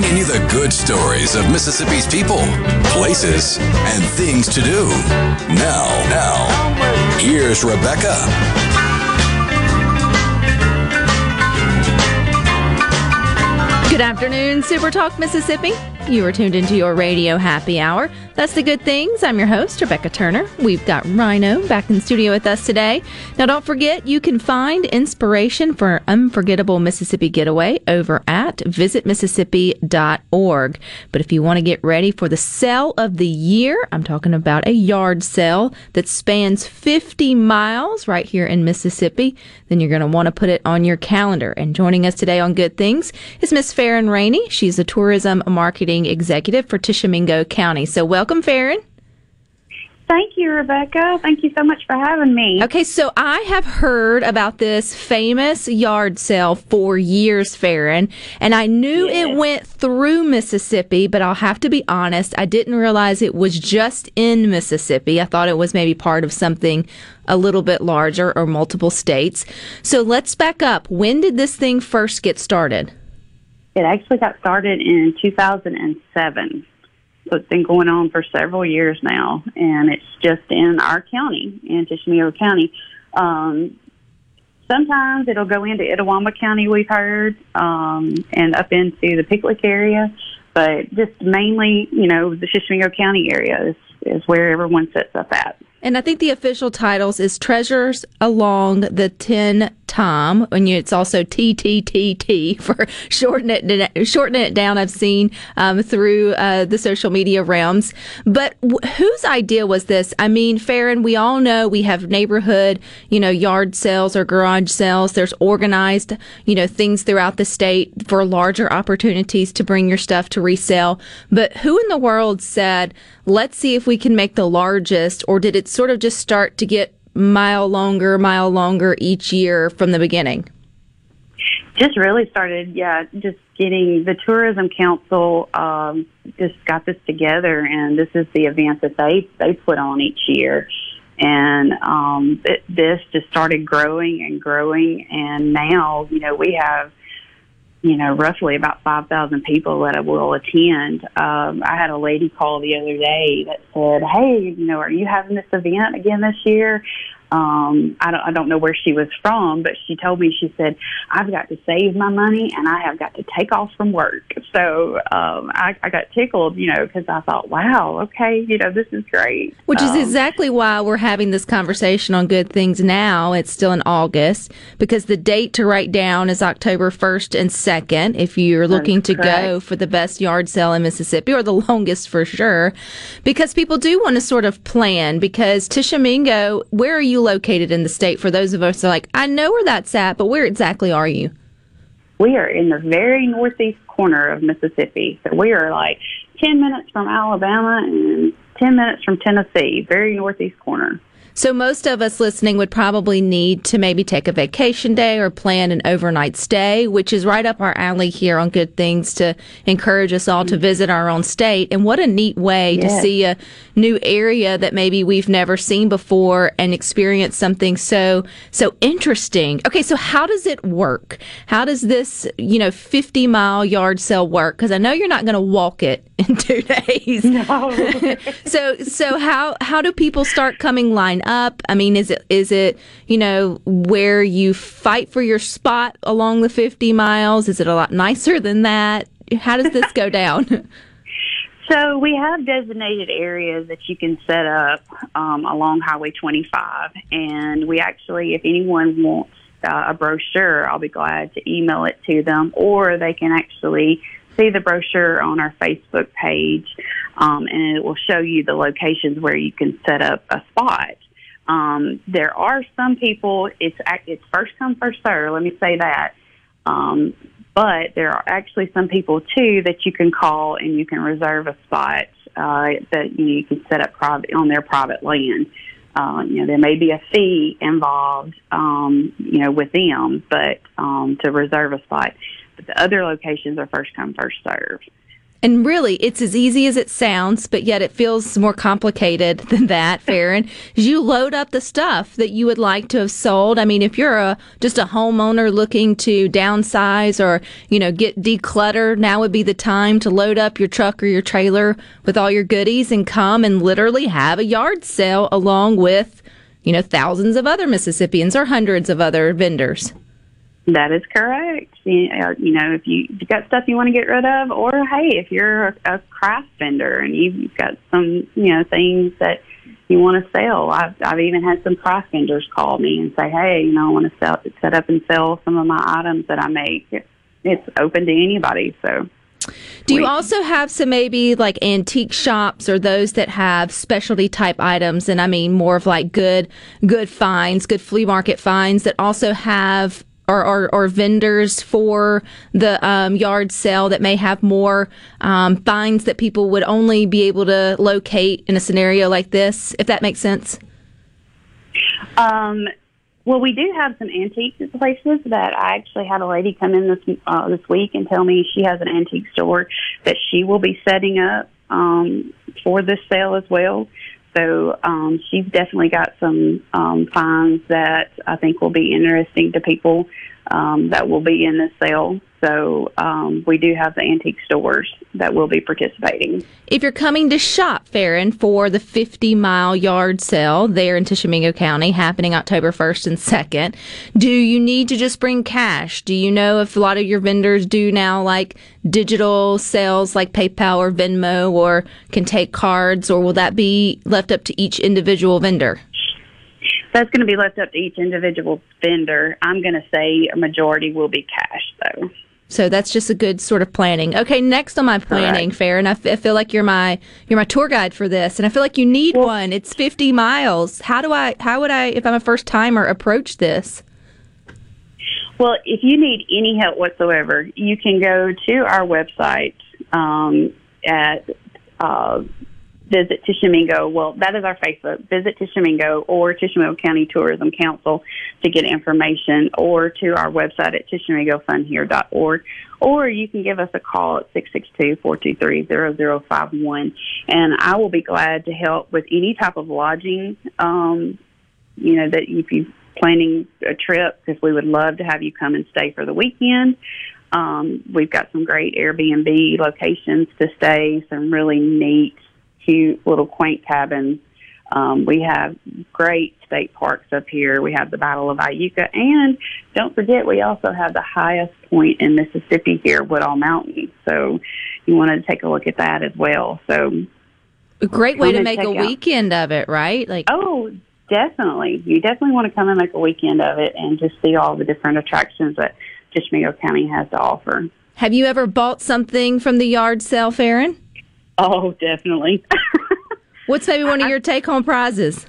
Bringing you the good stories of Mississippi's people, places, and things to do. Now, now, here's Rebecca. Good afternoon, Super Talk Mississippi. You are tuned into your radio happy hour. That's the good things. I'm your host, Rebecca Turner. We've got Rhino back in studio with us today. Now, don't forget, you can find inspiration for an unforgettable Mississippi getaway over at visitmississippi.org. But if you want to get ready for the sale of the year, I'm talking about a yard sale that spans 50 miles right here in Mississippi, then you're going to want to put it on your calendar. And joining us today on Good Things is Miss Farron Rainey. She's the tourism marketing executive for Tishomingo County. So, welcome, Farron. Thank you, Rebecca. Thank you so much for having me. Okay, so I have heard about this famous yard sale for years, Farron, and I knew Yes. it went through Mississippi, but I'll have to be honest, I didn't realize it was just in Mississippi. I thought it was maybe part of something a little bit larger or multiple states. So let's back up. When did this thing first get started? It actually got started in 2007. So it's been going on for several years now, and it's just in our county, in Tishomingo County. Um, sometimes it'll go into Itawamba County, we've heard, um, and up into the Pickwick area, but just mainly, you know, the Tishomingo County area is, is where everyone sets up at. And I think the official titles is Treasures Along the Ten Tom, and it's also TTTT for shorten it shorten it down. I've seen um, through uh, the social media realms. But whose idea was this? I mean, Farron, we all know we have neighborhood, you know, yard sales or garage sales. There's organized, you know, things throughout the state for larger opportunities to bring your stuff to resell. But who in the world said, let's see if we can make the largest, or did it sort of just start to get mile longer, mile longer each year from the beginning? just really started, yeah, just getting the tourism council um, just got this together, and this is the event that they they put on each year, and um, it, this just started growing and growing, and now you know we have. You know, roughly about five thousand people that will attend. Um, I had a lady call the other day that said, "Hey, you know, are you having this event again this year?" Um I don't I don't know where she was from, but she told me she said I've got to save my money and I have got to take off from work. So um I, I got tickled, you know, because I thought, wow, okay, you know, this is great. Which is Um, exactly why we're having this conversation on good things now. It's still in August because the date to write down is October 1st and 2nd if you're looking to go for the best yard sale in Mississippi or the longest for sure. Because people do want to sort of plan because Tishomingo, where are you located in the state for those of us are like, I know where that's at, but where exactly are you? we are in the very northeast corner of Mississippi. So we are like ten minutes from Alabama and ten minutes from Tennessee, very northeast corner. So most of us listening would probably need to maybe take a vacation day or plan an overnight stay, which is right up our alley here on Good Things to encourage us all to visit our own state. And what a neat way to see a new area that maybe we've never seen before and experience something so so interesting. Okay, so how does it work? How does this, you know, 50 mile yard sale work? Because I know you're not going to walk it in two days. No. so so how how do people start coming line up? I mean, is it is it you know where you fight for your spot along the 50 miles? Is it a lot nicer than that? How does this go down? So we have designated areas that you can set up um, along Highway 25, and we actually, if anyone wants uh, a brochure, I'll be glad to email it to them, or they can actually see the brochure on our Facebook page, um, and it will show you the locations where you can set up a spot. Um, there are some people. It's it's first come first serve. Let me say that. Um, but there are actually some people too that you can call and you can reserve a spot uh, that you can set up private on their private land. Uh, you know, there may be a fee involved, um, you know, with them, but um, to reserve a spot. But the other locations are first come, first served. And really, it's as easy as it sounds, but yet it feels more complicated than that, Farron. you load up the stuff that you would like to have sold. I mean, if you're a just a homeowner looking to downsize or, you know, get decluttered, now would be the time to load up your truck or your trailer with all your goodies and come and literally have a yard sale along with, you know, thousands of other Mississippians or hundreds of other vendors. That is correct. Uh, you know, if you have got stuff you want to get rid of, or hey, if you're a craft vendor and you've got some, you know, things that you want to sell. I've I've even had some craft vendors call me and say, hey, you know, I want to sell, set up and sell some of my items that I make. It's open to anybody. So. Do you also have some maybe like antique shops or those that have specialty type items and I mean more of like good good finds, good flea market finds that also have or, or, or vendors for the um, yard sale that may have more um, finds that people would only be able to locate in a scenario like this, if that makes sense? Um, well, we do have some antique places that I actually had a lady come in this uh, this week and tell me she has an antique store that she will be setting up um, for this sale as well. So um, she's definitely got some um, finds that I think will be interesting to people um, that will be in this sale. So um, we do have the antique stores that will be participating. If you're coming to shop, Farron, for the 50 mile yard sale there in Tishomingo County happening October 1st and 2nd, do you need to just bring cash? Do you know if a lot of your vendors do now like digital sales like PayPal or Venmo or can take cards, or will that be left up to each individual vendor? That's going to be left up to each individual vendor. I'm going to say a majority will be cash, though. So that's just a good sort of planning. Okay, next on my planning, fair, and I, f- I feel like you're my you're my tour guide for this, and I feel like you need well, one. It's 50 miles. How do I? How would I, if I'm a first timer, approach this? Well, if you need any help whatsoever, you can go to our website um, at uh, visit Tishomingo. Well, that is our Facebook. Visit Tishomingo or Tishomingo County Tourism Council to get information, or to our website at tishomingofunhere.org. Or you can give us a call at 662-423-0051, and I will be glad to help with any type of lodging. Um, you know that if you're planning a trip, because we would love to have you come and stay for the weekend. Um, we've got some great Airbnb locations to stay, some really neat cute little quaint cabins. Um, we have great state parks up here. We have the Battle of Iuka, and don't forget, we also have the highest point in Mississippi here, Woodall Mountain. So you want to take a look at that as well. So a great way to make a out. weekend of it, right? Like oh, definitely. You definitely want to come and make a weekend of it, and just see all the different attractions that Tishomingo County has to offer. Have you ever bought something from the yard sale, Farron? Oh, definitely. What's maybe one of your take home prizes?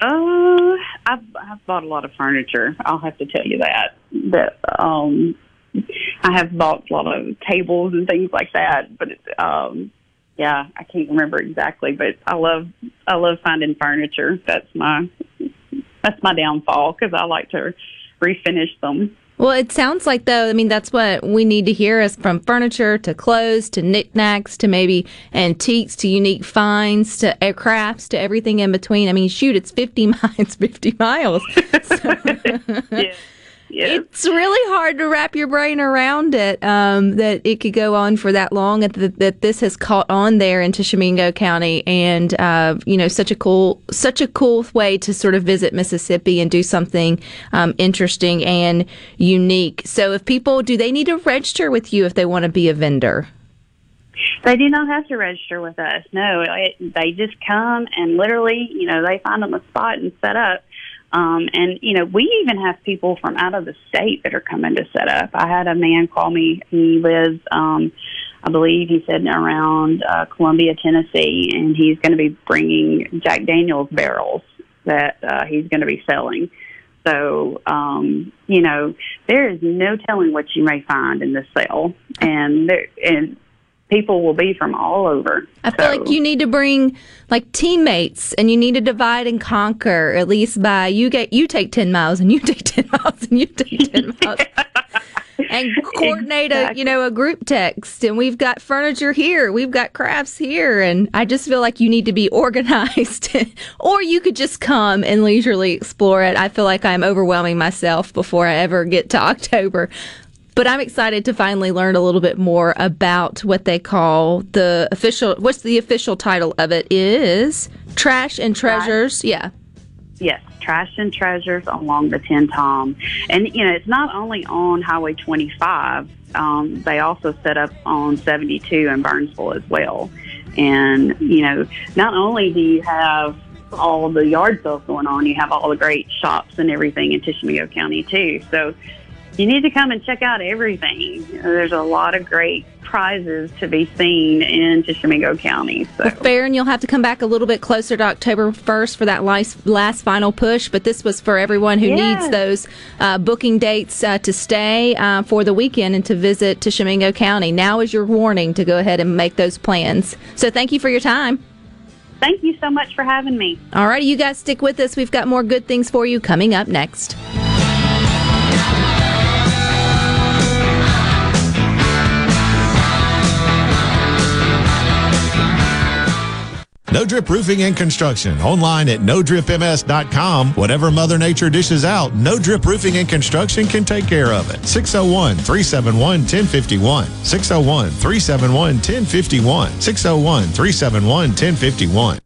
Uh, I've, I've bought a lot of furniture. I'll have to tell you that. That um, I have bought a lot of tables and things like that. But um, yeah, I can't remember exactly. But I love I love finding furniture. That's my that's my downfall because I like to refinish them. Well, it sounds like though. I mean, that's what we need to hear is from furniture to clothes to knickknacks to maybe antiques to unique finds to crafts to everything in between. I mean, shoot, it's fifty miles, fifty miles. So. yeah. It's really hard to wrap your brain around it um, that it could go on for that long, and that, that this has caught on there in Tishomingo County, and uh, you know, such a cool, such a cool way to sort of visit Mississippi and do something um, interesting and unique. So, if people do, they need to register with you if they want to be a vendor. They do not have to register with us. No, it, they just come and literally, you know, they find them a spot and set up um, and you know, we even have people from out of the state that are coming to set up. I had a man call me. He lives, um, I believe, he said around uh, Columbia, Tennessee, and he's going to be bringing Jack Daniel's barrels that uh, he's going to be selling. So, um, you know, there is no telling what you may find in this sale, and there, and people will be from all over. I feel So- like you need to bring like teammates and you need to divide and conquer at least by you get you take 10 miles and you take 10 miles and you take 10 miles. And coordinate a you know a group text, and we've got furniture here, we've got crafts here, and I just feel like you need to be organized, or you could just come and leisurely explore it. I feel like I'm overwhelming myself before I ever get to October, but I'm excited to finally learn a little bit more about what they call the official. What's the official title of it? Is trash and treasures? Yeah. Yes, trash and treasures along the Tenn-Tom, and you know it's not only on Highway 25. Um, they also set up on 72 in Burnsville as well, and you know not only do you have all the yard sales going on, you have all the great shops and everything in Tishomingo County too. So you need to come and check out everything. There's a lot of great prizes to be seen in Tishomingo County. So. fair, and you'll have to come back a little bit closer to October 1st for that last, last final push. But this was for everyone who Yes. needs those uh, booking dates uh, to stay uh, for the weekend and to visit Tishomingo County. Now is your warning to go ahead and make those plans. So thank you for your time. Thank you so much for having me. All righty, you guys stick with us. We've got more good things for you coming up next. No Drip Roofing and Construction. Online at nodripms.com. Whatever Mother Nature dishes out, No Drip Roofing and Construction can take care of it. 601 371 1051. 601 371 1051. 601 371 1051.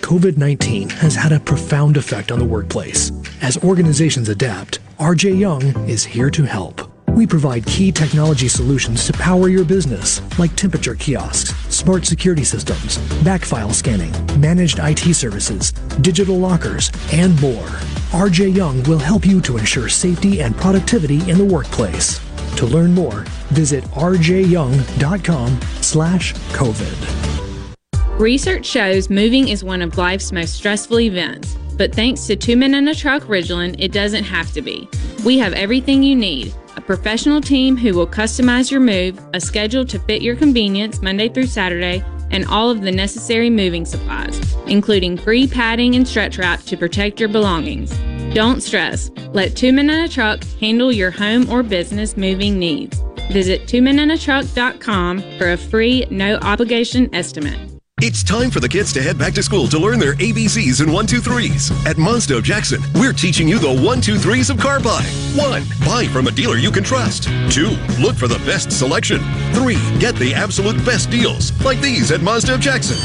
COVID 19 has had a profound effect on the workplace. As organizations adapt, RJ Young is here to help. We provide key technology solutions to power your business, like temperature kiosks, smart security systems, backfile scanning, managed IT services, digital lockers, and more. RJ Young will help you to ensure safety and productivity in the workplace. To learn more, visit rjyoung.com slash COVID. Research shows moving is one of life's most stressful events, but thanks to Two Men in a Truck Ridgeland, it doesn't have to be. We have everything you need a professional team who will customize your move, a schedule to fit your convenience Monday through Saturday, and all of the necessary moving supplies, including free padding and stretch wrap to protect your belongings. Don't stress. Let Two Men in a Truck handle your home or business moving needs. Visit twomeninatruck.com for a free, no obligation estimate. It's time for the kids to head back to school to learn their ABCs and 123s. At Mazda of Jackson, we're teaching you the 123s of car buying. 1. Buy from a dealer you can trust. 2. Look for the best selection. 3. Get the absolute best deals, like these at Mazda of Jackson.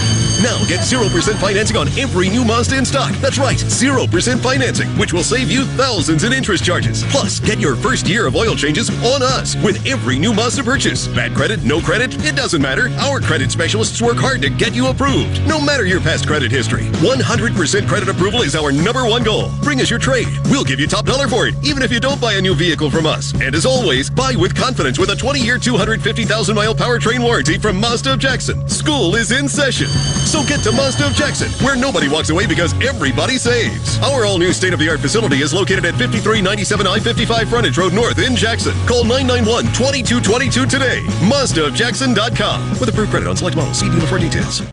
Now get 0% financing on every new Mazda in stock. That's right, 0% financing, which will save you thousands in interest charges. Plus, get your first year of oil changes on us with every new Mazda purchase. Bad credit, no credit, it doesn't matter. Our credit specialists work hard to get you approved, no matter your past credit history. 100% credit approval is our number one goal. Bring us your trade. We'll give you top dollar for it, even if you don't buy a new vehicle from us. And as always, buy with confidence with a 20 year, 250,000 mile powertrain warranty from Mazda of Jackson. School is in session. So get to Mazda of Jackson, where nobody walks away because everybody saves. Our all new state of the art facility is located at 5397 I 55 Frontage Road North in Jackson. Call 991 2222 today. MazdaofJackson.com. With approved credit on select models. See dealer for details.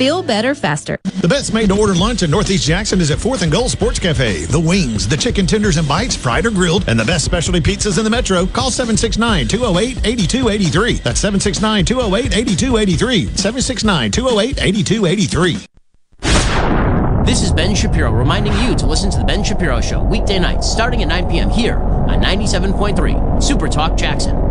Feel better faster. The best made to order lunch in Northeast Jackson is at 4th and Gold Sports Cafe. The wings, the chicken tenders and bites, fried or grilled, and the best specialty pizzas in the metro. Call 769 208 8283. That's 769 208 8283. 769 208 8283. This is Ben Shapiro reminding you to listen to The Ben Shapiro Show weekday nights starting at 9 p.m. here on 97.3 Super Talk Jackson.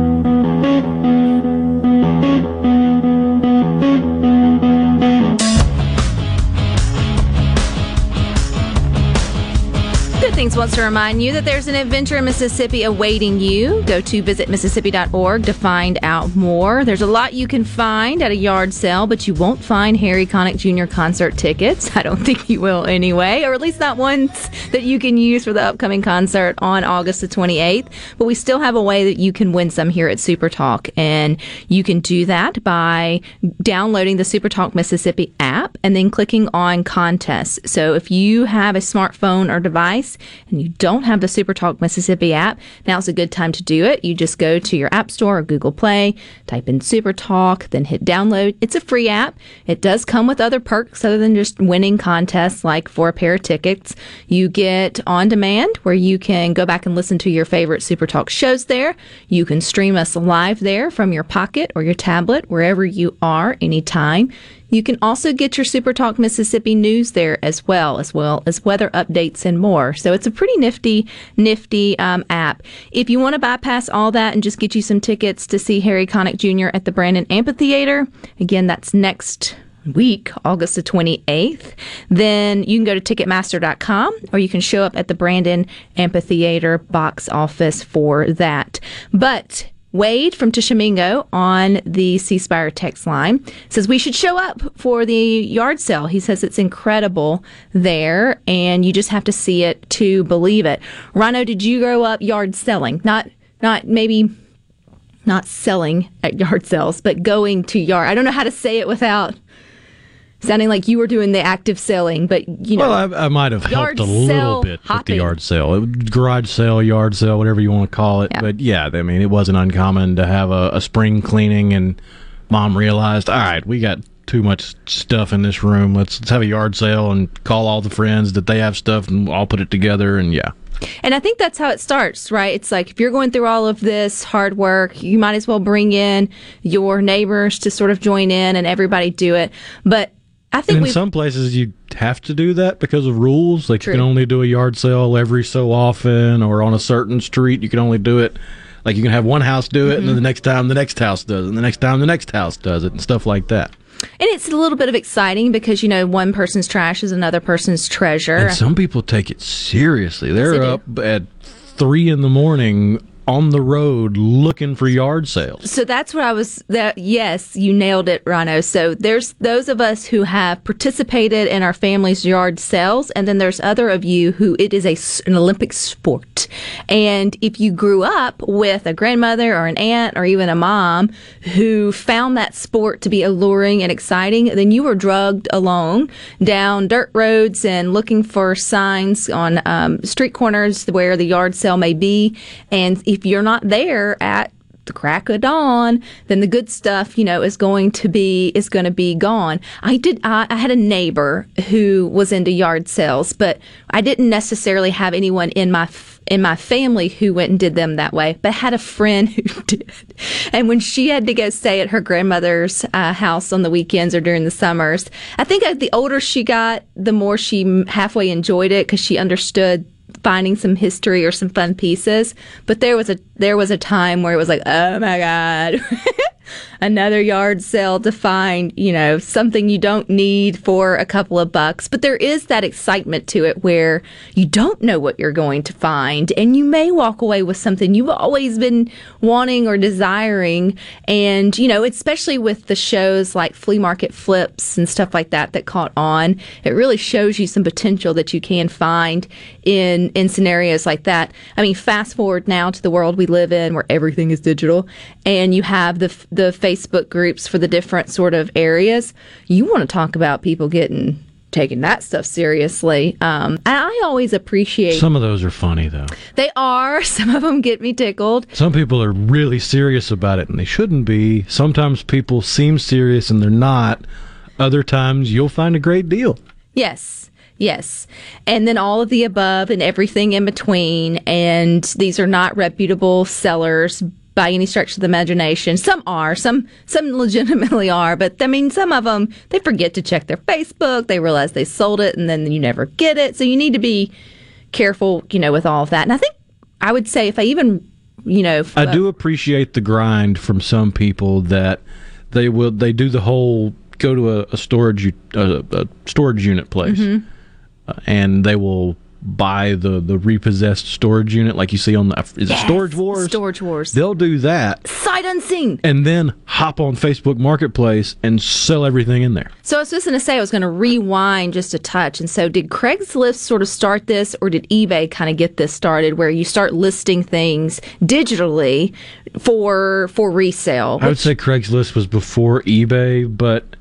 Things wants to remind you that there's an adventure in Mississippi awaiting you. Go to visitmississippi.org to find out more. There's a lot you can find at a yard sale, but you won't find Harry Connick Jr. concert tickets. I don't think you will anyway, or at least not ones that you can use for the upcoming concert on August the 28th. But we still have a way that you can win some here at Super Talk, and you can do that by downloading the Super Talk Mississippi app and then clicking on contests. So if you have a smartphone or device and you don't have the SuperTalk Mississippi app, now's a good time to do it. You just go to your App Store or Google Play, type in SuperTalk, then hit download. It's a free app. It does come with other perks other than just winning contests like for a pair of tickets. You get on demand where you can go back and listen to your favorite SuperTalk shows there. You can stream us live there from your pocket or your tablet, wherever you are, anytime. You can also get your Super Talk Mississippi news there as well, as well as weather updates and more. So it's a pretty nifty, nifty um, app. If you want to bypass all that and just get you some tickets to see Harry Connick Jr. at the Brandon Amphitheater, again, that's next week, August the 28th, then you can go to Ticketmaster.com or you can show up at the Brandon Amphitheater box office for that. But Wade from Tishomingo on the C Spire text line says we should show up for the yard sale. He says it's incredible there and you just have to see it to believe it. Rhino, did you grow up yard selling? Not not maybe not selling at yard sales, but going to yard. I don't know how to say it without sounding like you were doing the active selling, but you know. Well, I, I might have helped a little bit with the yard sale, garage sale, yard sale, whatever you want to call it. But yeah, I mean, it wasn't uncommon to have a, a spring cleaning, and mom realized, all right, we got too much stuff in this room. Let's let's have a yard sale and call all the friends that they have stuff, and I'll put it together. And yeah, And I think that's how it starts, right? It's like if you're going through all of this hard work, you might as well bring in your neighbors to sort of join in and everybody do it. But I think in some places you have to do that because of rules. Like you can only do a yard sale every so often, or on a certain street you can only do it. Like you can have one house do it, and Mm-hmm. then the next time the next house does it, and the next time the next house does it, and stuff like that. and it's a little bit of exciting because you know one person's trash is another person's treasure. And some people take it seriously. They're they up at three in the morning on the road looking for yard sales. So that's what I was. That yes, you nailed it, Rhino. So there's those of us who have participated in our family's yard sales, and then there's other of you who it is a, an Olympic sport. And if you grew up with a grandmother or an aunt or even a mom who found that sport to be alluring and exciting, then you were drugged along down dirt roads and looking for signs on um, street corners where the yard sale may be. And if you're not there at the crack of dawn, then the good stuff, you know, is going to be is going to be gone. I did. I, I had a neighbor who was into yard sales, but I didn't necessarily have anyone in my in my family who went and did them that way. But had a friend who did, and when she had to go stay at her grandmother's uh, house on the weekends or during the summers, I think the older she got, the more she halfway enjoyed it because she understood finding some history or some fun pieces. But there was a there was a time where it was like, oh my god, another yard sale to find you know something you don't need for a couple of bucks. But there is that excitement to it where you don't know what you're going to find, and you may walk away with something you've always been wanting or desiring. And you know, especially with the shows like flea market flips and stuff like that that caught on, it really shows you some potential that you can find in in scenarios like that. I mean, fast forward now to the world we live in where everything is digital and you have the f- the Facebook groups for the different sort of areas. You want to talk about people getting taking that stuff seriously. Um, I always appreciate Some of those are funny though. they are. Some of them get me tickled. Some people are really serious about it and they shouldn't be. Sometimes people seem serious and they're not. Other times you'll find a great deal. Yes. Yes. And then all of the above and everything in between. And these are not reputable sellers by any stretch of the imagination. Some are, some some legitimately are, but I mean some of them they forget to check their Facebook, they realize they sold it and then you never get it. So you need to be careful, you know, with all of that. And I think I would say if I even, you know, I do appreciate the grind from some people that they will they do the whole go to a, a storage a, a storage unit place Mhm. uh, and they will buy the the repossessed storage unit like you see on the is Yes, it Storage Wars? Storage Wars. They'll do that Sight unseen. and then hop on Facebook Marketplace and sell everything in there. So I was just going to say I was going to rewind just a touch. And so did Craigslist sort of start this or did eBay kind of get this started where you start listing things digitally for for resale? I would say Craigslist was before eBay, but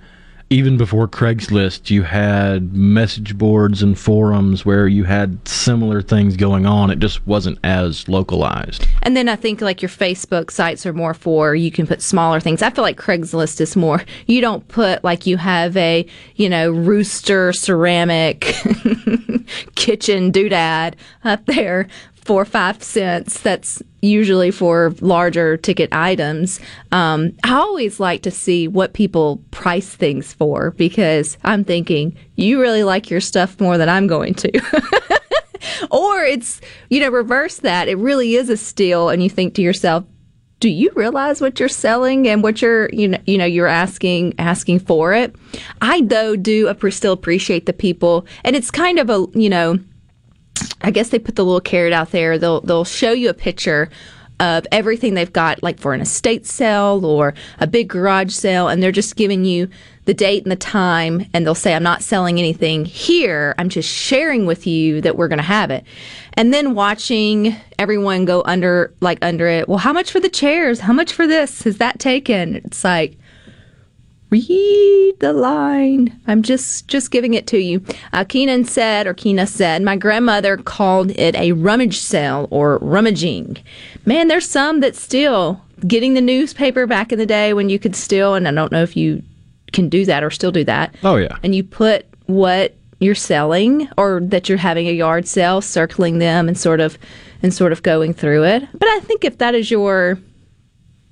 even before Craigslist, you had message boards and forums where you had similar things going on. It just wasn't as localized. And then I think like your Facebook sites are more for you can put smaller things. I feel like Craigslist is more you don't put like you have a, you know, rooster ceramic kitchen doodad up there for five cents. That's usually for larger ticket items. Um, I always like to see what people price things for because I'm thinking you really like your stuff more than I'm going to. or it's you know reverse that it really is a steal and you think to yourself do you realize what you're selling and what you're you know you know you're asking asking for it i though do still appreciate the people and it's kind of a you know i guess they put the little carrot out there. They'll they'll show you a picture of everything they've got like for an estate sale or a big garage sale and they're just giving you the date and the time and they'll say i'm not selling anything here. I'm just sharing with you that we're going to have it. And then watching everyone go under like under it well how much for the chairs? How much for this? Is that taken? It's like read the line. I'm just just giving it to you. Uh, Keenan said, or Keena said, my grandmother called it a rummage sale or rummaging. Man, there's some that still getting the newspaper back in the day when you could still, and I don't know if you can do that or still do that. Oh yeah. And you put what you're selling or that you're having a yard sale, circling them and sort of and sort of going through it. But I think if that is your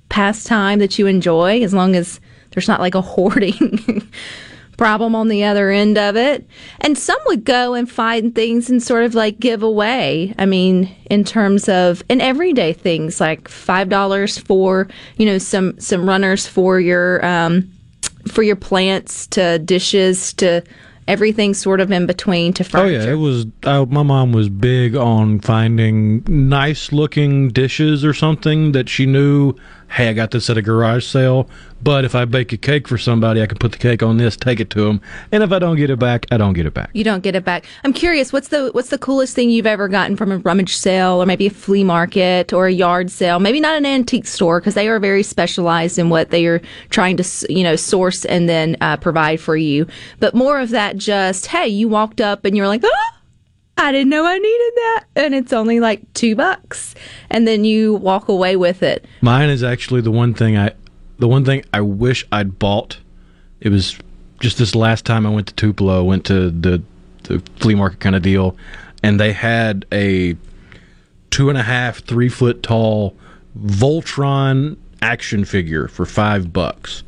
pastime that you enjoy, as long as there's not like a hoarding problem on the other end of it. And some would go and find things and sort of like give away. I mean, in terms of in everyday things like five dollars for, you know, some some runners for your um for your plants to dishes to everything sort of in between to furniture. Oh yeah, it was. I, my mom was big on finding nice looking dishes or something that she knew. Hey, I got this at a garage sale, but if I bake a cake for somebody, I can put the cake on this, take it to them, and if I don't get it back, I don't get it back. You don't get it back. I'm curious, what's the what's the coolest thing you've ever gotten from a rummage sale or maybe a flea market or a yard sale? Maybe not an antique store because they are very specialized in what they are trying to you know source and then uh, provide for you. But more of that just hey, you walked up and you're like, oh, I didn't know I needed that, and it's only like two bucks, and then you walk away with it. Mine is actually the one thing I, the one thing I wish I'd bought. It was just this last time I went to Tupelo, went to the the flea market kind of deal, and they had a two and a half, three foot tall Voltron action figure for five bucks,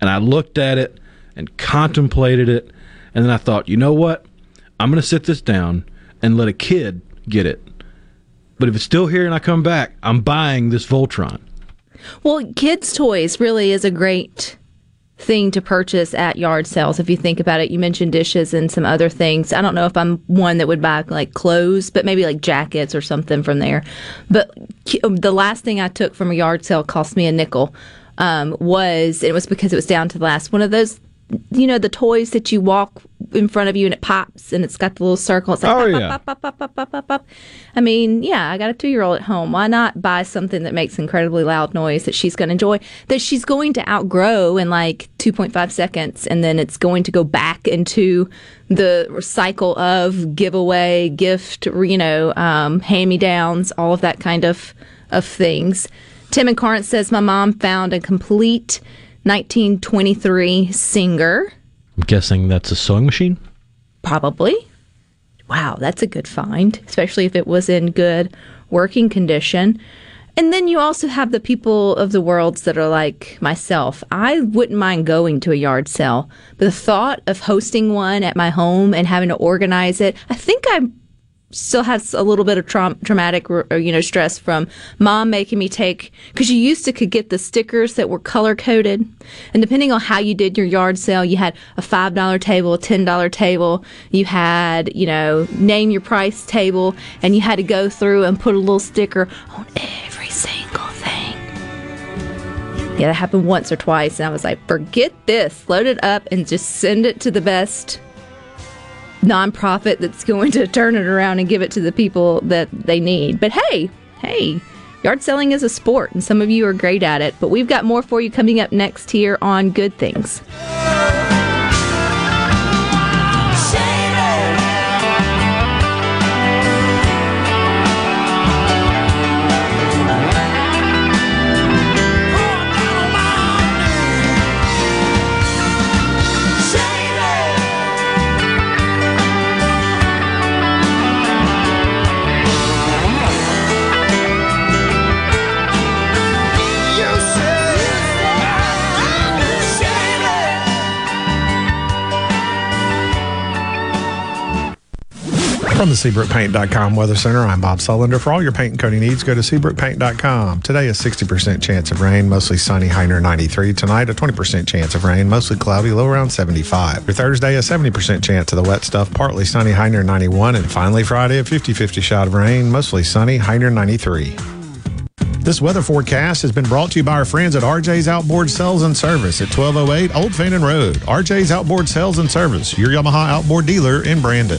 and I looked at it and contemplated it, and then I thought, you know what, I'm gonna sit this down and let a kid get it. But if it's still here and I come back, I'm buying this Voltron. Well, kids' toys really is a great thing to purchase at yard sales. If you think about it, you mentioned dishes and some other things. I don't know if I'm one that would buy like clothes, but maybe like jackets or something from there. But um, the last thing I took from a yard sale cost me a nickel. Um, was it was because it was down to the last one of those, you know, the toys that you walk in front of you and it pops and it's got the little circle. It's like Oh, pop, yeah. pop, pop, pop, pop, pop, pop, pop. I mean, yeah, I got a two year old at home. Why not buy something that makes incredibly loud noise that she's going to enjoy, that she's going to outgrow in like 2.5 seconds, and then it's going to go back into the cycle of giveaway, gift, you know, um, hand me downs, all of that kind of, of things. Tim and Corinth says, My mom found a complete 1923 Singer. I'm guessing that's a sewing machine. Probably. Wow, that's a good find, especially if it was in good working condition. And then you also have the people of the worlds that are like myself. I wouldn't mind going to a yard sale, but the thought of hosting one at my home and having to organize it, I think I still has a little bit of tra- traumatic, or, uh, you know, stress from mom making me take because you used to could get the stickers that were color coded, and depending on how you did your yard sale, you had a five dollar table, a ten dollar table, you had you know name your price table, and you had to go through and put a little sticker on every single thing. Yeah, that happened once or twice, and I was like, forget this, load it up and just send it to the best nonprofit that's going to turn it around and give it to the people that they need. But hey, hey, yard selling is a sport, and some of you are great at it. But we've got more for you coming up next here on Good Things. From the SeabrookPaint.com Weather Center, I'm Bob Sullender. For all your paint and coating needs, go to SeabrookPaint.com. Today, a 60% chance of rain, mostly sunny, high near 93. Tonight, a 20% chance of rain, mostly cloudy, low around 75. For Thursday, a 70% chance of the wet stuff, partly sunny, high near 91. And finally, Friday, a 50 50 shot of rain, mostly sunny, high near 93. This weather forecast has been brought to you by our friends at RJ's Outboard Sales and Service at 1208 Old Fannin Road. RJ's Outboard Sales and Service, your Yamaha outboard dealer in Brandon.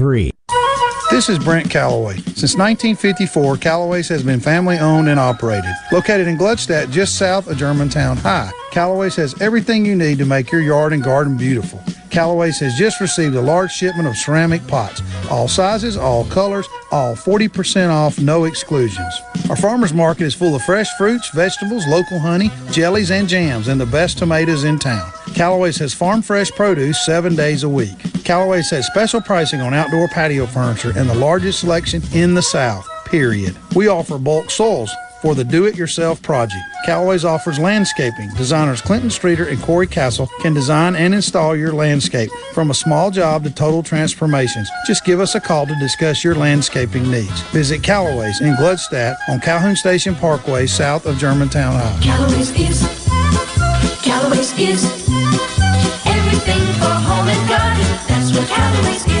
This is Brent Callaway. Since 1954, Callaway's has been family owned and operated. Located in Gluckstadt, just south of Germantown High, Callaway's has everything you need to make your yard and garden beautiful. Callaway's has just received a large shipment of ceramic pots, all sizes, all colors, all 40% off, no exclusions. Our farmers market is full of fresh fruits, vegetables, local honey, jellies, and jams, and the best tomatoes in town. Callaway's has farm fresh produce seven days a week. Callaway's has special pricing on outdoor patio furniture and the largest selection in the South, period. We offer bulk soils for the do-it-yourself project. Callaway's offers landscaping. Designers Clinton Streeter and Corey Castle can design and install your landscape from a small job to total transformations. Just give us a call to discuss your landscaping needs. Visit Callaway's in Gluckstadt on Calhoun Station Parkway south of Germantown High. Callaway's is, Callaway's is everything for home and garden. That's what Callaway's is.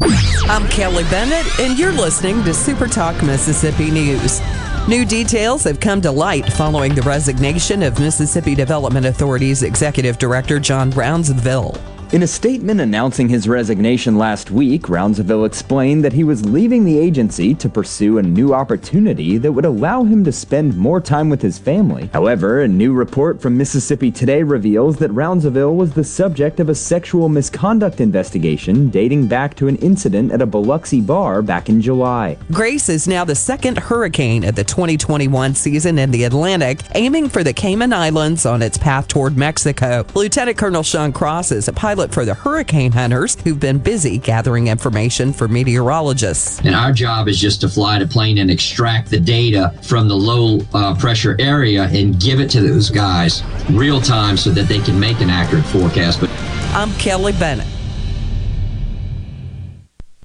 I'm Kelly Bennett, and you're listening to Super Talk Mississippi News. New details have come to light following the resignation of Mississippi Development Authority's Executive Director John Rounsaville. In a statement announcing his resignation last week, Rounsaville explained that he was leaving the agency to pursue a new opportunity that would allow him to spend more time with his family. However, a new report from Mississippi Today reveals that Rounsaville was the subject of a sexual misconduct investigation dating back to an incident at a Biloxi bar back in July. Grace is now the second hurricane of the 2021 season in the Atlantic, aiming for the Cayman Islands on its path toward Mexico. Lieutenant Colonel Sean Cross is a pilot pilot for the hurricane hunters who've been busy gathering information for meteorologists. And our job is just to fly the plane and extract the data from the low uh, pressure area and give it to those guys real time so that they can make an accurate forecast. But I'm Kelly Bennett.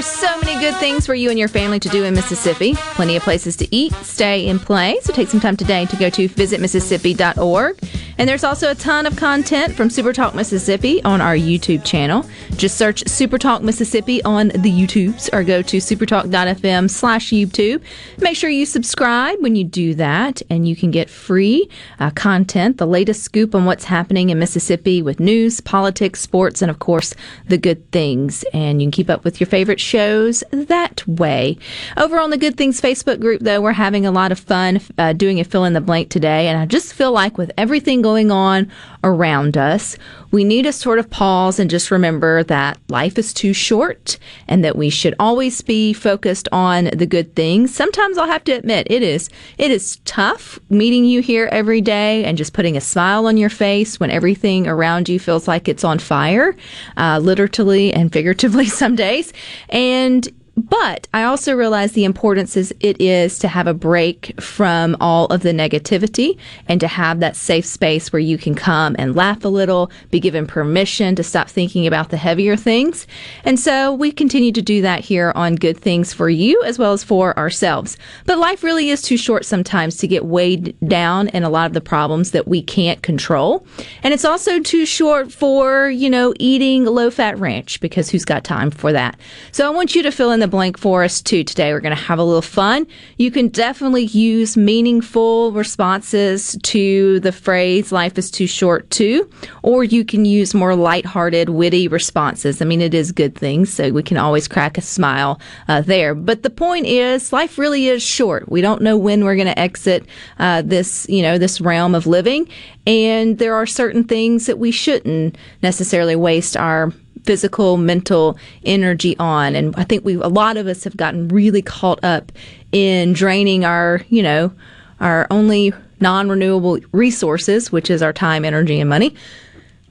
Are so many good things for you and your family to do in Mississippi. Plenty of places to eat, stay, and play. So take some time today to go to visitmississippi.org. And there's also a ton of content from Supertalk Mississippi on our YouTube channel. Just search Supertalk Mississippi on the YouTubes or go to supertalk.fm slash YouTube. Make sure you subscribe when you do that, and you can get free uh, content, the latest scoop on what's happening in Mississippi with news, politics, sports, and of course, the good things. And you can keep up with your favorite shows that way. Over on the Good Things Facebook group, though, we're having a lot of fun uh, doing a fill in the blank today. And I just feel like with everything going on around us, we need to sort of pause and just remember that life is too short and that we should always be focused on the good things. Sometimes I'll have to admit it is it is tough meeting you here every day and just putting a smile on your face when everything around you feels like it's on fire, uh, literally and figuratively some days. And but I also realize the importance is it is to have a break from all of the negativity and to have that safe space where you can come and laugh a little, be given permission to stop thinking about the heavier things. And so we continue to do that here on Good Things for you as well as for ourselves. But life really is too short sometimes to get weighed down in a lot of the problems that we can't control. And it's also too short for, you know, eating low fat ranch because who's got time for that? So I want you to fill in the blank for us too today. We're going to have a little fun. You can definitely use meaningful responses to the phrase life is too short too, or you can use more lighthearted, witty responses. I mean, it is good things, so we can always crack a smile uh, there. But the point is, life really is short. We don't know when we're going to exit uh, this, you know, this realm of living, and there are certain things that we shouldn't necessarily waste our physical, mental energy on. And I think we, a lot of us have gotten really caught up in draining our, you know, our only non-renewable resources, which is our time, energy, and money,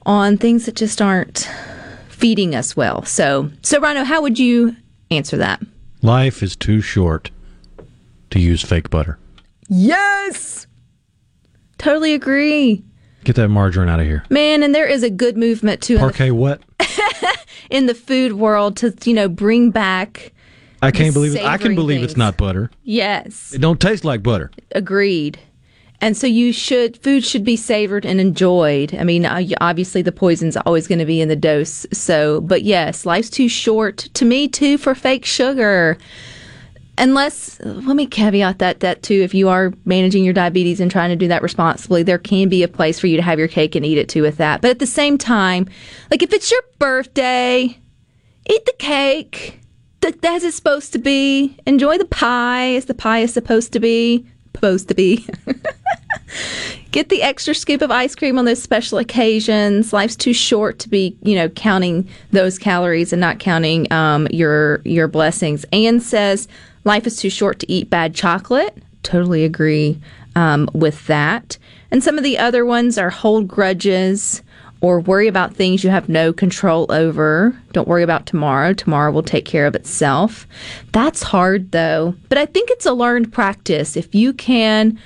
on things that just aren't feeding us well. So, so Rhino, how would you answer that? Life is too short to use fake butter. Yes, totally agree. Get that margarine out of here. Man, and there is a good movement too in the, what? in the food world to you know bring back. I can't believe it. I can believe things. it's not butter. Yes, It don't taste like butter. agreed. And so you should food should be savored and enjoyed. I mean, obviously the poison's always going to be in the dose. So, but yes, life's too short to me too for fake sugar. Unless let me caveat that that too if you are managing your diabetes and trying to do that responsibly, there can be a place for you to have your cake and eat it too with that. But at the same time, like if it's your birthday, eat the cake as it's supposed to be. Enjoy the pie as the pie is supposed to be. Supposed to be. Get the extra scoop of ice cream on those special occasions. Life's too short to be, you know, counting those calories and not counting um, your your blessings. Anne says life is too short to eat bad chocolate. Totally agree um, with that. And some of the other ones are hold grudges or worry about things you have no control over. Don't worry about tomorrow. Tomorrow will take care of itself. That's hard though, but I think it's a learned practice. If you can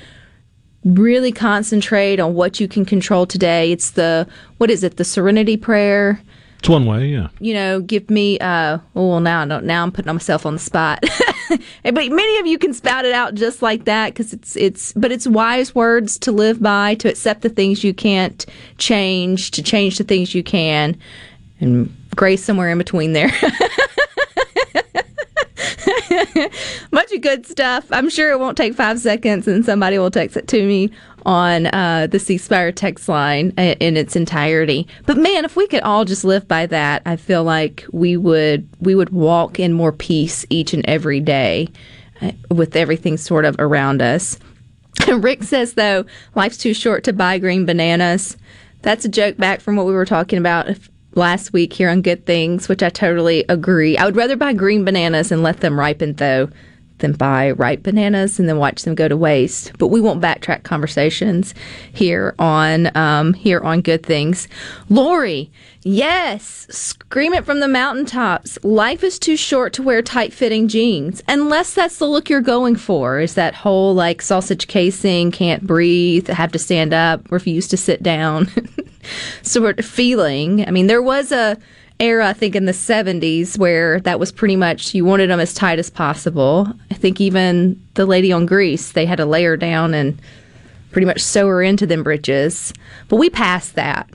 really concentrate on what you can control today, it's the, what is it, the serenity prayer? It's one way, yeah. You know, give me, uh, oh, well, now I don't, now I'm putting myself on the spot. but many of you can spout it out just like that because it's, it's, but it's wise words to live by, to accept the things you can't change, to change the things you can, and grace somewhere in between there. Bunch of good stuff. I'm sure it won't take five seconds and somebody will text it to me on uh, the C Spire text line in its entirety. But man, if we could all just live by that, I feel like we would we would walk in more peace each and every day uh, with everything sort of around us. Rick says though, life's too short to buy green bananas. That's a joke back from what we were talking about last week here on Good Things, which I totally agree. I would rather buy green bananas and let them ripen though than buy ripe bananas and then watch them go to waste. But we won't backtrack conversations here on um, here on Good Things. Lori, yes, scream it from the mountaintops. Life is too short to wear tight fitting jeans, unless that's the look you're going for. Is that whole like sausage casing, can't breathe, have to stand up, refuse to sit down sort of feeling. I mean, there was a era, I think, in the 70s where that was pretty much you wanted them as tight as possible. I think even the lady on Grease, they had to lay her down and pretty much sew her into them breeches. But we passed that.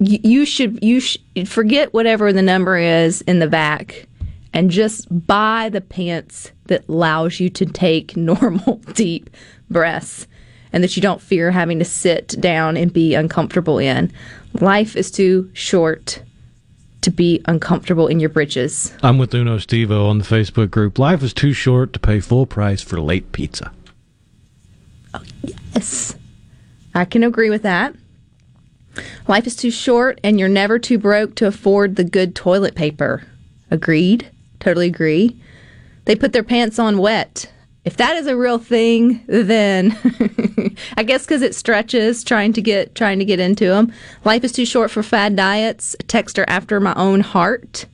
You, should you forget whatever the number is in the back and just buy the pants that allows you to take normal deep breaths and that you don't fear having to sit down and be uncomfortable in. Life is too short to be uncomfortable in your britches. I'm with Uno Stevo on the Facebook group. Life is too short to pay full price for late pizza. Oh, yes. I can agree with that. Life is too short and you're never too broke to afford the good toilet paper. Agreed. Totally agree. They put their pants on wet if that is a real thing, then I guess because it stretches trying to get trying to get into them. Life is too short for fad diets. Texter after my own heart.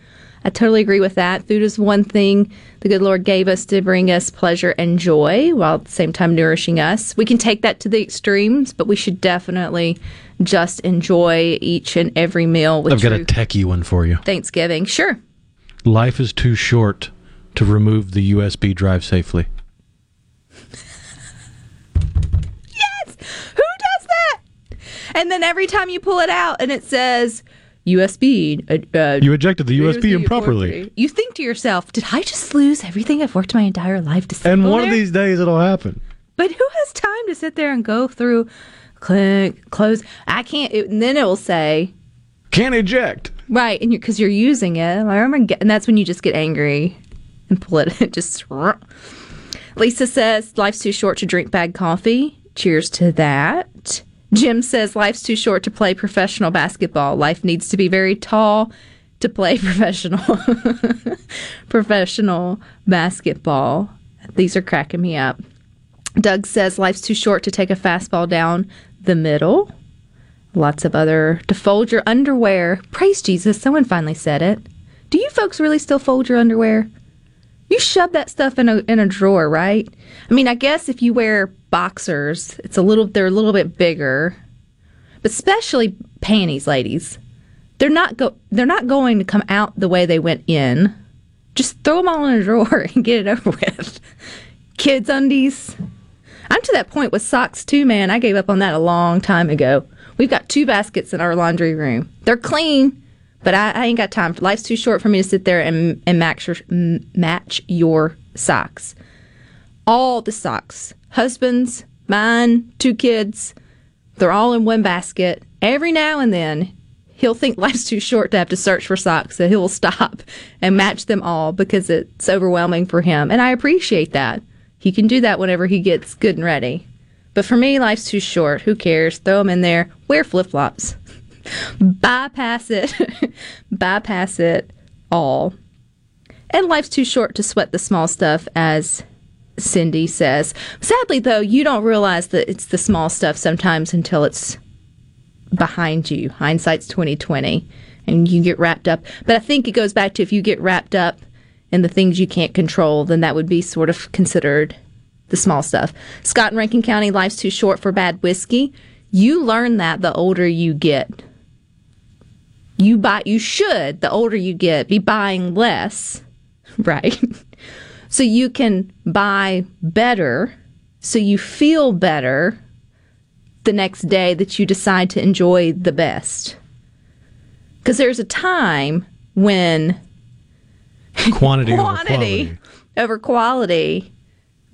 I totally agree with that. Food is one thing the good Lord gave us to bring us pleasure and joy while at the same time nourishing us. We can take that to the extremes, but we should definitely just enjoy each and every meal with I've got a techie one for you. Thanksgiving. Sure. Life is too short to remove the USB drive safely. And then every time you pull it out and it says USB. Uh, uh, you ejected the USB, USB improperly. You think to yourself, did I just lose everything I've worked my entire life to And one there? of these days it'll happen. But who has time to sit there and go through, click, close? I can't. It, and then it will say, can't eject. Right, and because you're, you're, using it. I remember, and that's when you just get angry and pull it. just. Lisa says life's too short to drink bad coffee. Cheers to that. Jim says life's too short to play professional basketball. Life needs to be very tall to play professional professional basketball. These are cracking me up. Doug says life's too short to take a fastball down the middle. Lots of other to fold your underwear. Praise Jesus, someone finally said it. Do you folks really still fold your underwear? You shove that stuff in a in a drawer, right? I mean, I guess if you wear boxers, it's a little they're a little bit bigger. But especially panties, ladies. They're not go they're not going to come out the way they went in. Just throw them all in a drawer and get it over with. Kids undies. I'm to that point with socks too, man. I gave up on that a long time ago. We've got two baskets in our laundry room. They're clean, but I, I ain't got time. Life's too short for me to sit there and, and match, your, match your socks. All the socks. Husbands, mine, two kids, they're all in one basket. Every now and then, he'll think life's too short to have to search for socks, so he'll stop and match them all because it's overwhelming for him. And I appreciate that. He can do that whenever he gets good and ready. But for me, life's too short. Who cares? Throw them in there. Wear flip flops. Bypass it. Bypass it all. And life's too short to sweat the small stuff, as Cindy says. Sadly, though, you don't realize that it's the small stuff sometimes until it's behind you. Hindsight's twenty twenty, and you get wrapped up. But I think it goes back to if you get wrapped up in the things you can't control, then that would be sort of considered the small stuff. Scott in Rankin County, life's too short for bad whiskey. You learn that the older you get. You buy you should, the older you get, be buying less, right? So you can buy better, so you feel better the next day that you decide to enjoy the best. Because there's a time when quantity, quantity over quality. over quality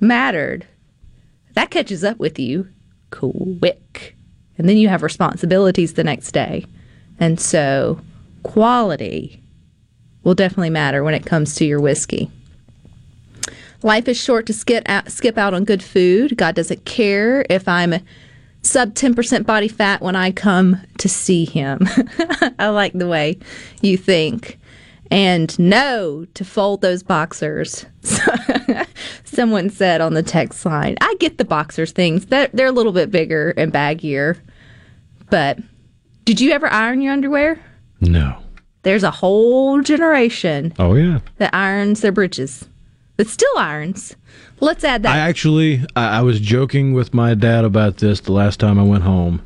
mattered. That catches up with you quick. And then you have responsibilities the next day. And so quality will definitely matter when it comes to your whiskey. Life is short to skip out, skip out on good food. God doesn't care if I'm sub 10% body fat when I come to see him. I like the way you think. And no to fold those boxers. Someone said on the text line, I get the boxers things. They're, they're a little bit bigger and baggier. But did you ever iron your underwear? No. There's a whole generation Oh yeah. that irons their britches. That still irons. Let's add that. I actually, I, I was joking with my dad about this the last time I went home.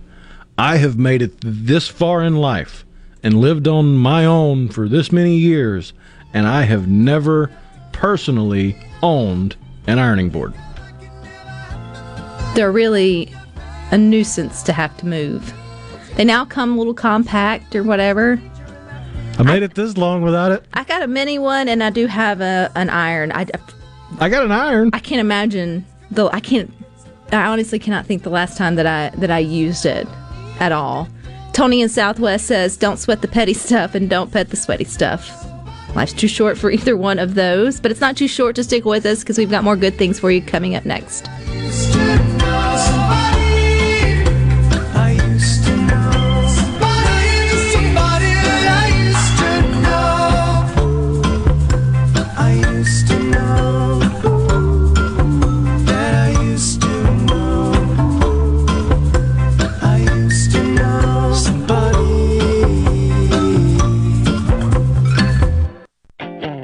I have made it this far in life and lived on my own for this many years, and I have never personally owned an ironing board. They're really a nuisance to have to move. They now come a little compact or whatever. I made it this long without it. I got a mini one, and I do have a an iron. I, I got an iron. I can't imagine though. I can't. I honestly cannot think the last time that I that I used it at all. Tony in Southwest says, "Don't sweat the petty stuff and don't pet the sweaty stuff." Life's too short for either one of those, but it's not too short to stick with us because we've got more good things for you coming up next.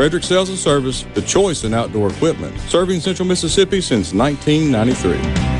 Frederick Sales and Service, the choice in outdoor equipment, serving Central Mississippi since 1993.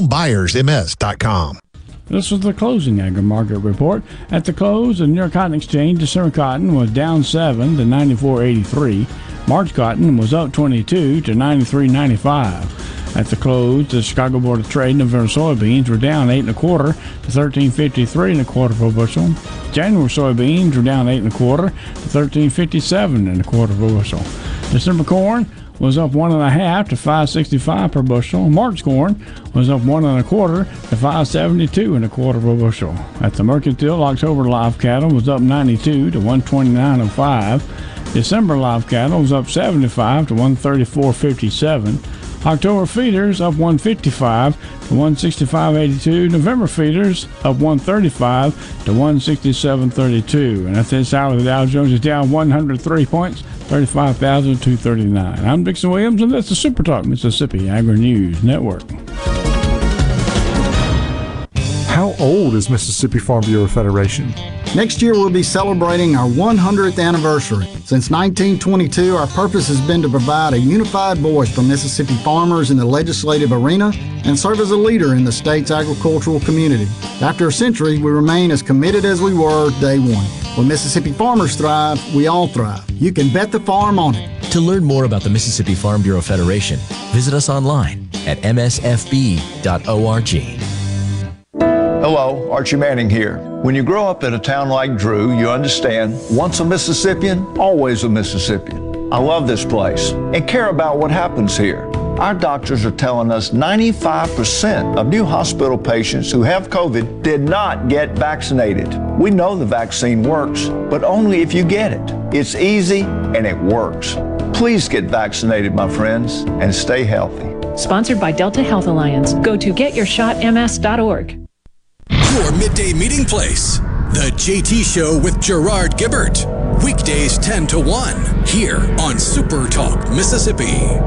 homebuyersms.com. This was the closing agri market report. At the close, the New York Cotton Exchange, December cotton was down 7 to 94.83. March cotton was up 22 to 93.95. At the close, the Chicago Board of Trade November soybeans were down 8 and a quarter to 13.53 and a quarter per bushel. January soybeans were down 8 and a quarter to 13.57 and a quarter per bushel. December corn was up one and a half to 565 per bushel. March corn was up one and a quarter to 572 and a quarter per bushel. At the Mercantile, October live cattle was up 92 to 129.05. December live cattle was up 75 to 134.57. October feeders up 155 to 165.82. November feeders up 135 to 167.32. And that's this hour the Dow Jones is down 103 points, 35,239. I'm Dixon Williams, and that's the Super Talk Mississippi Agri News Network. How old is Mississippi Farm Bureau Federation? Next year, we'll be celebrating our 100th anniversary. Since 1922, our purpose has been to provide a unified voice for Mississippi farmers in the legislative arena and serve as a leader in the state's agricultural community. After a century, we remain as committed as we were day one. When Mississippi farmers thrive, we all thrive. You can bet the farm on it. To learn more about the Mississippi Farm Bureau Federation, visit us online at msfb.org. Hello, Archie Manning here. When you grow up in a town like Drew, you understand once a Mississippian, always a Mississippian. I love this place and care about what happens here. Our doctors are telling us 95% of new hospital patients who have COVID did not get vaccinated. We know the vaccine works, but only if you get it. It's easy and it works. Please get vaccinated, my friends, and stay healthy. Sponsored by Delta Health Alliance. Go to getyourshotms.org. Your midday meeting place. The JT Show with Gerard Gibert. Weekdays 10 to 1 here on Super Talk, Mississippi.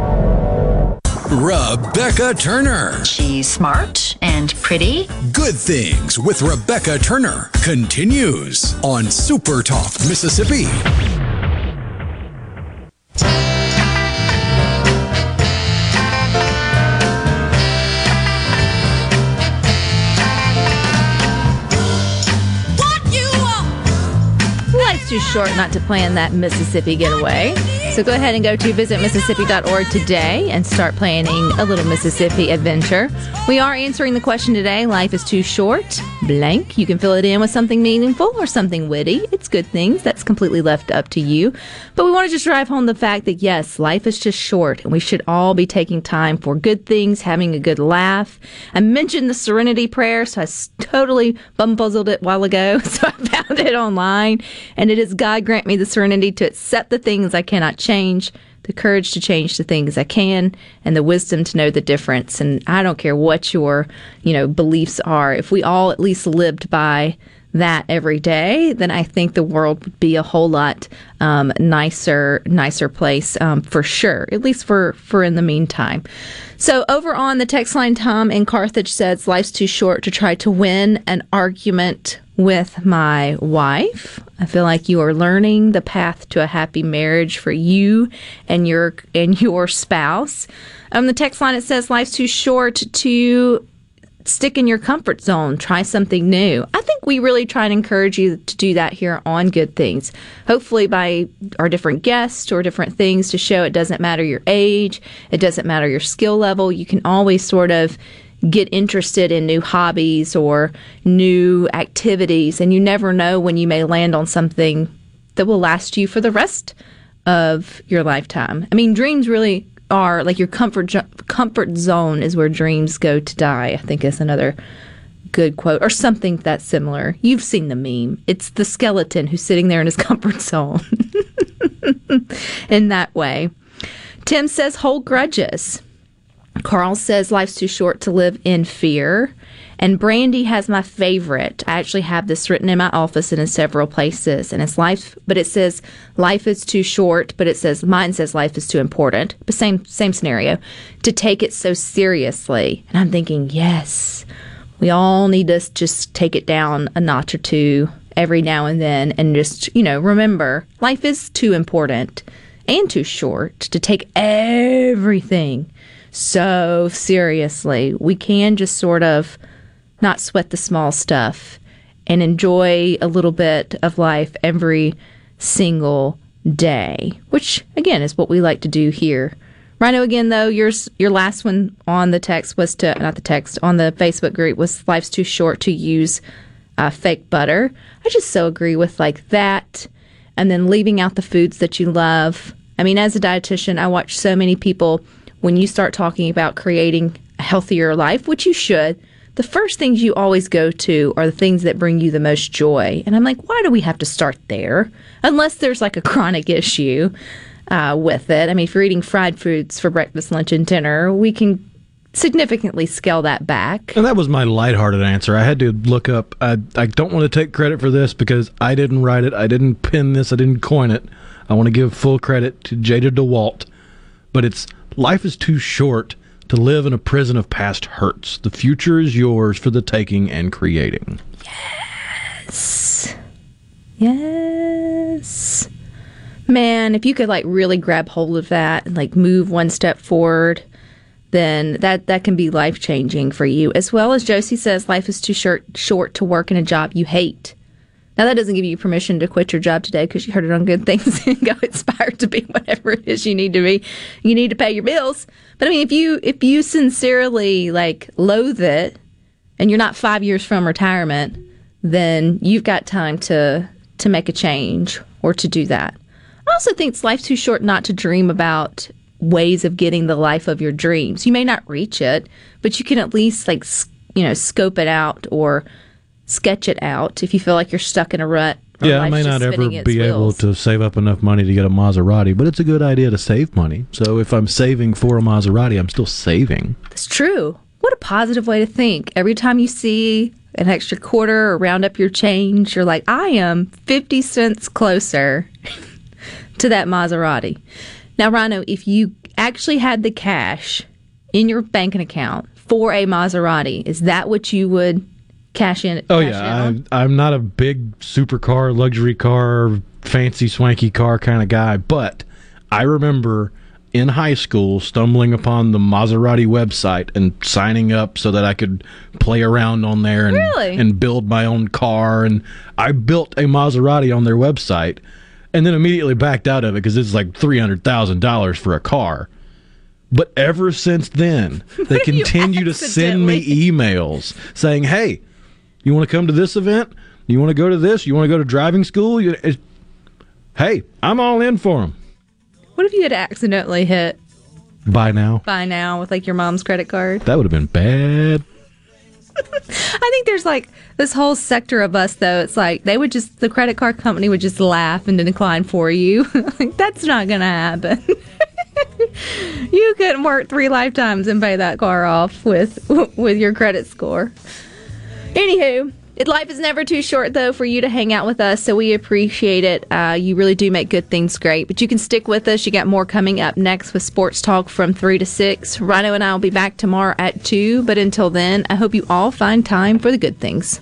Rebecca Turner. She's smart and pretty. Good Things with Rebecca Turner continues on Super Talk, Mississippi. Too short not to plan that Mississippi getaway. So go ahead and go to visitmississippi.org today and start planning a little Mississippi adventure. We are answering the question today life is too short, blank. You can fill it in with something meaningful or something witty. It's good things. That's completely left up to you. But we want to just drive home the fact that yes, life is just short and we should all be taking time for good things, having a good laugh. I mentioned the serenity prayer, so I totally bumpuzzled it a while ago. So I found it online and it is God grant me the serenity to accept the things I cannot change, the courage to change the things I can, and the wisdom to know the difference. And I don't care what your, you know, beliefs are. If we all at least lived by that every day, then I think the world would be a whole lot um, nicer, nicer place um, for sure. At least for for in the meantime. So over on the text line, Tom in Carthage says, "Life's too short to try to win an argument with my wife. I feel like you are learning the path to a happy marriage for you and your and your spouse." On the text line, it says, "Life's too short to." Stick in your comfort zone, try something new. I think we really try and encourage you to do that here on Good Things. Hopefully, by our different guests or different things to show it doesn't matter your age, it doesn't matter your skill level. You can always sort of get interested in new hobbies or new activities, and you never know when you may land on something that will last you for the rest of your lifetime. I mean, dreams really are like your comfort jo- comfort zone is where dreams go to die. I think is another good quote or something that's similar. You've seen the meme. It's the skeleton who's sitting there in his comfort zone. in that way. Tim says hold grudges. Carl says life's too short to live in fear. And Brandy has my favorite. I actually have this written in my office and in several places. And it's life, but it says life is too short, but it says mine says life is too important. But same same scenario. To take it so seriously. And I'm thinking, yes, we all need to just take it down a notch or two every now and then and just, you know, remember life is too important and too short to take everything so seriously. We can just sort of not sweat the small stuff and enjoy a little bit of life every single day, which again is what we like to do here. Rhino, again though, yours your last one on the text was to not the text on the Facebook group was life's too short to use uh, fake butter. I just so agree with like that, and then leaving out the foods that you love. I mean, as a dietitian, I watch so many people when you start talking about creating a healthier life, which you should the first things you always go to are the things that bring you the most joy. And I'm like, why do we have to start there? Unless there's like a chronic issue uh, with it. I mean, if you're eating fried foods for breakfast, lunch, and dinner, we can significantly scale that back. And that was my lighthearted answer. I had to look up. I, I don't want to take credit for this because I didn't write it. I didn't pin this. I didn't coin it. I want to give full credit to Jada DeWalt. But it's life is too short to live in a prison of past hurts. The future is yours for the taking and creating. Yes. Yes. Man, if you could like really grab hold of that and like move one step forward, then that that can be life changing for you. As well as Josie says, life is too short short to work in a job you hate. Now that doesn't give you permission to quit your job today because you heard it on Good Things and go inspired to be whatever it is you need to be. You need to pay your bills. But I mean, if you if you sincerely like loathe it, and you're not five years from retirement, then you've got time to to make a change or to do that. I also think it's life's too short not to dream about ways of getting the life of your dreams. You may not reach it, but you can at least like you know scope it out or sketch it out if you feel like you're stuck in a rut. Yeah, I may not ever be wheels. able to save up enough money to get a Maserati, but it's a good idea to save money. So if I'm saving for a Maserati, I'm still saving. That's true. What a positive way to think. Every time you see an extra quarter or round up your change, you're like, I am 50 cents closer to that Maserati. Now, Rhino, if you actually had the cash in your banking account for a Maserati, is that what you would cash in. Oh cash yeah, I'm, I'm not a big supercar, luxury car, fancy swanky car kind of guy, but I remember in high school stumbling upon the Maserati website and signing up so that I could play around on there and really? and build my own car and I built a Maserati on their website and then immediately backed out of it because it's like $300,000 for a car. But ever since then, they continue to send me emails saying, "Hey, you want to come to this event? You want to go to this? You want to go to driving school? You, hey, I'm all in for them. What if you had accidentally hit buy now? Buy now with like your mom's credit card. That would have been bad. I think there's like this whole sector of us though. It's like they would just the credit card company would just laugh and decline for you. like that's not gonna happen. you couldn't work three lifetimes and pay that car off with with your credit score. Anywho, life is never too short, though, for you to hang out with us, so we appreciate it. Uh, you really do make good things great. But you can stick with us. You got more coming up next with Sports Talk from 3 to 6. Rhino and I will be back tomorrow at 2. But until then, I hope you all find time for the good things.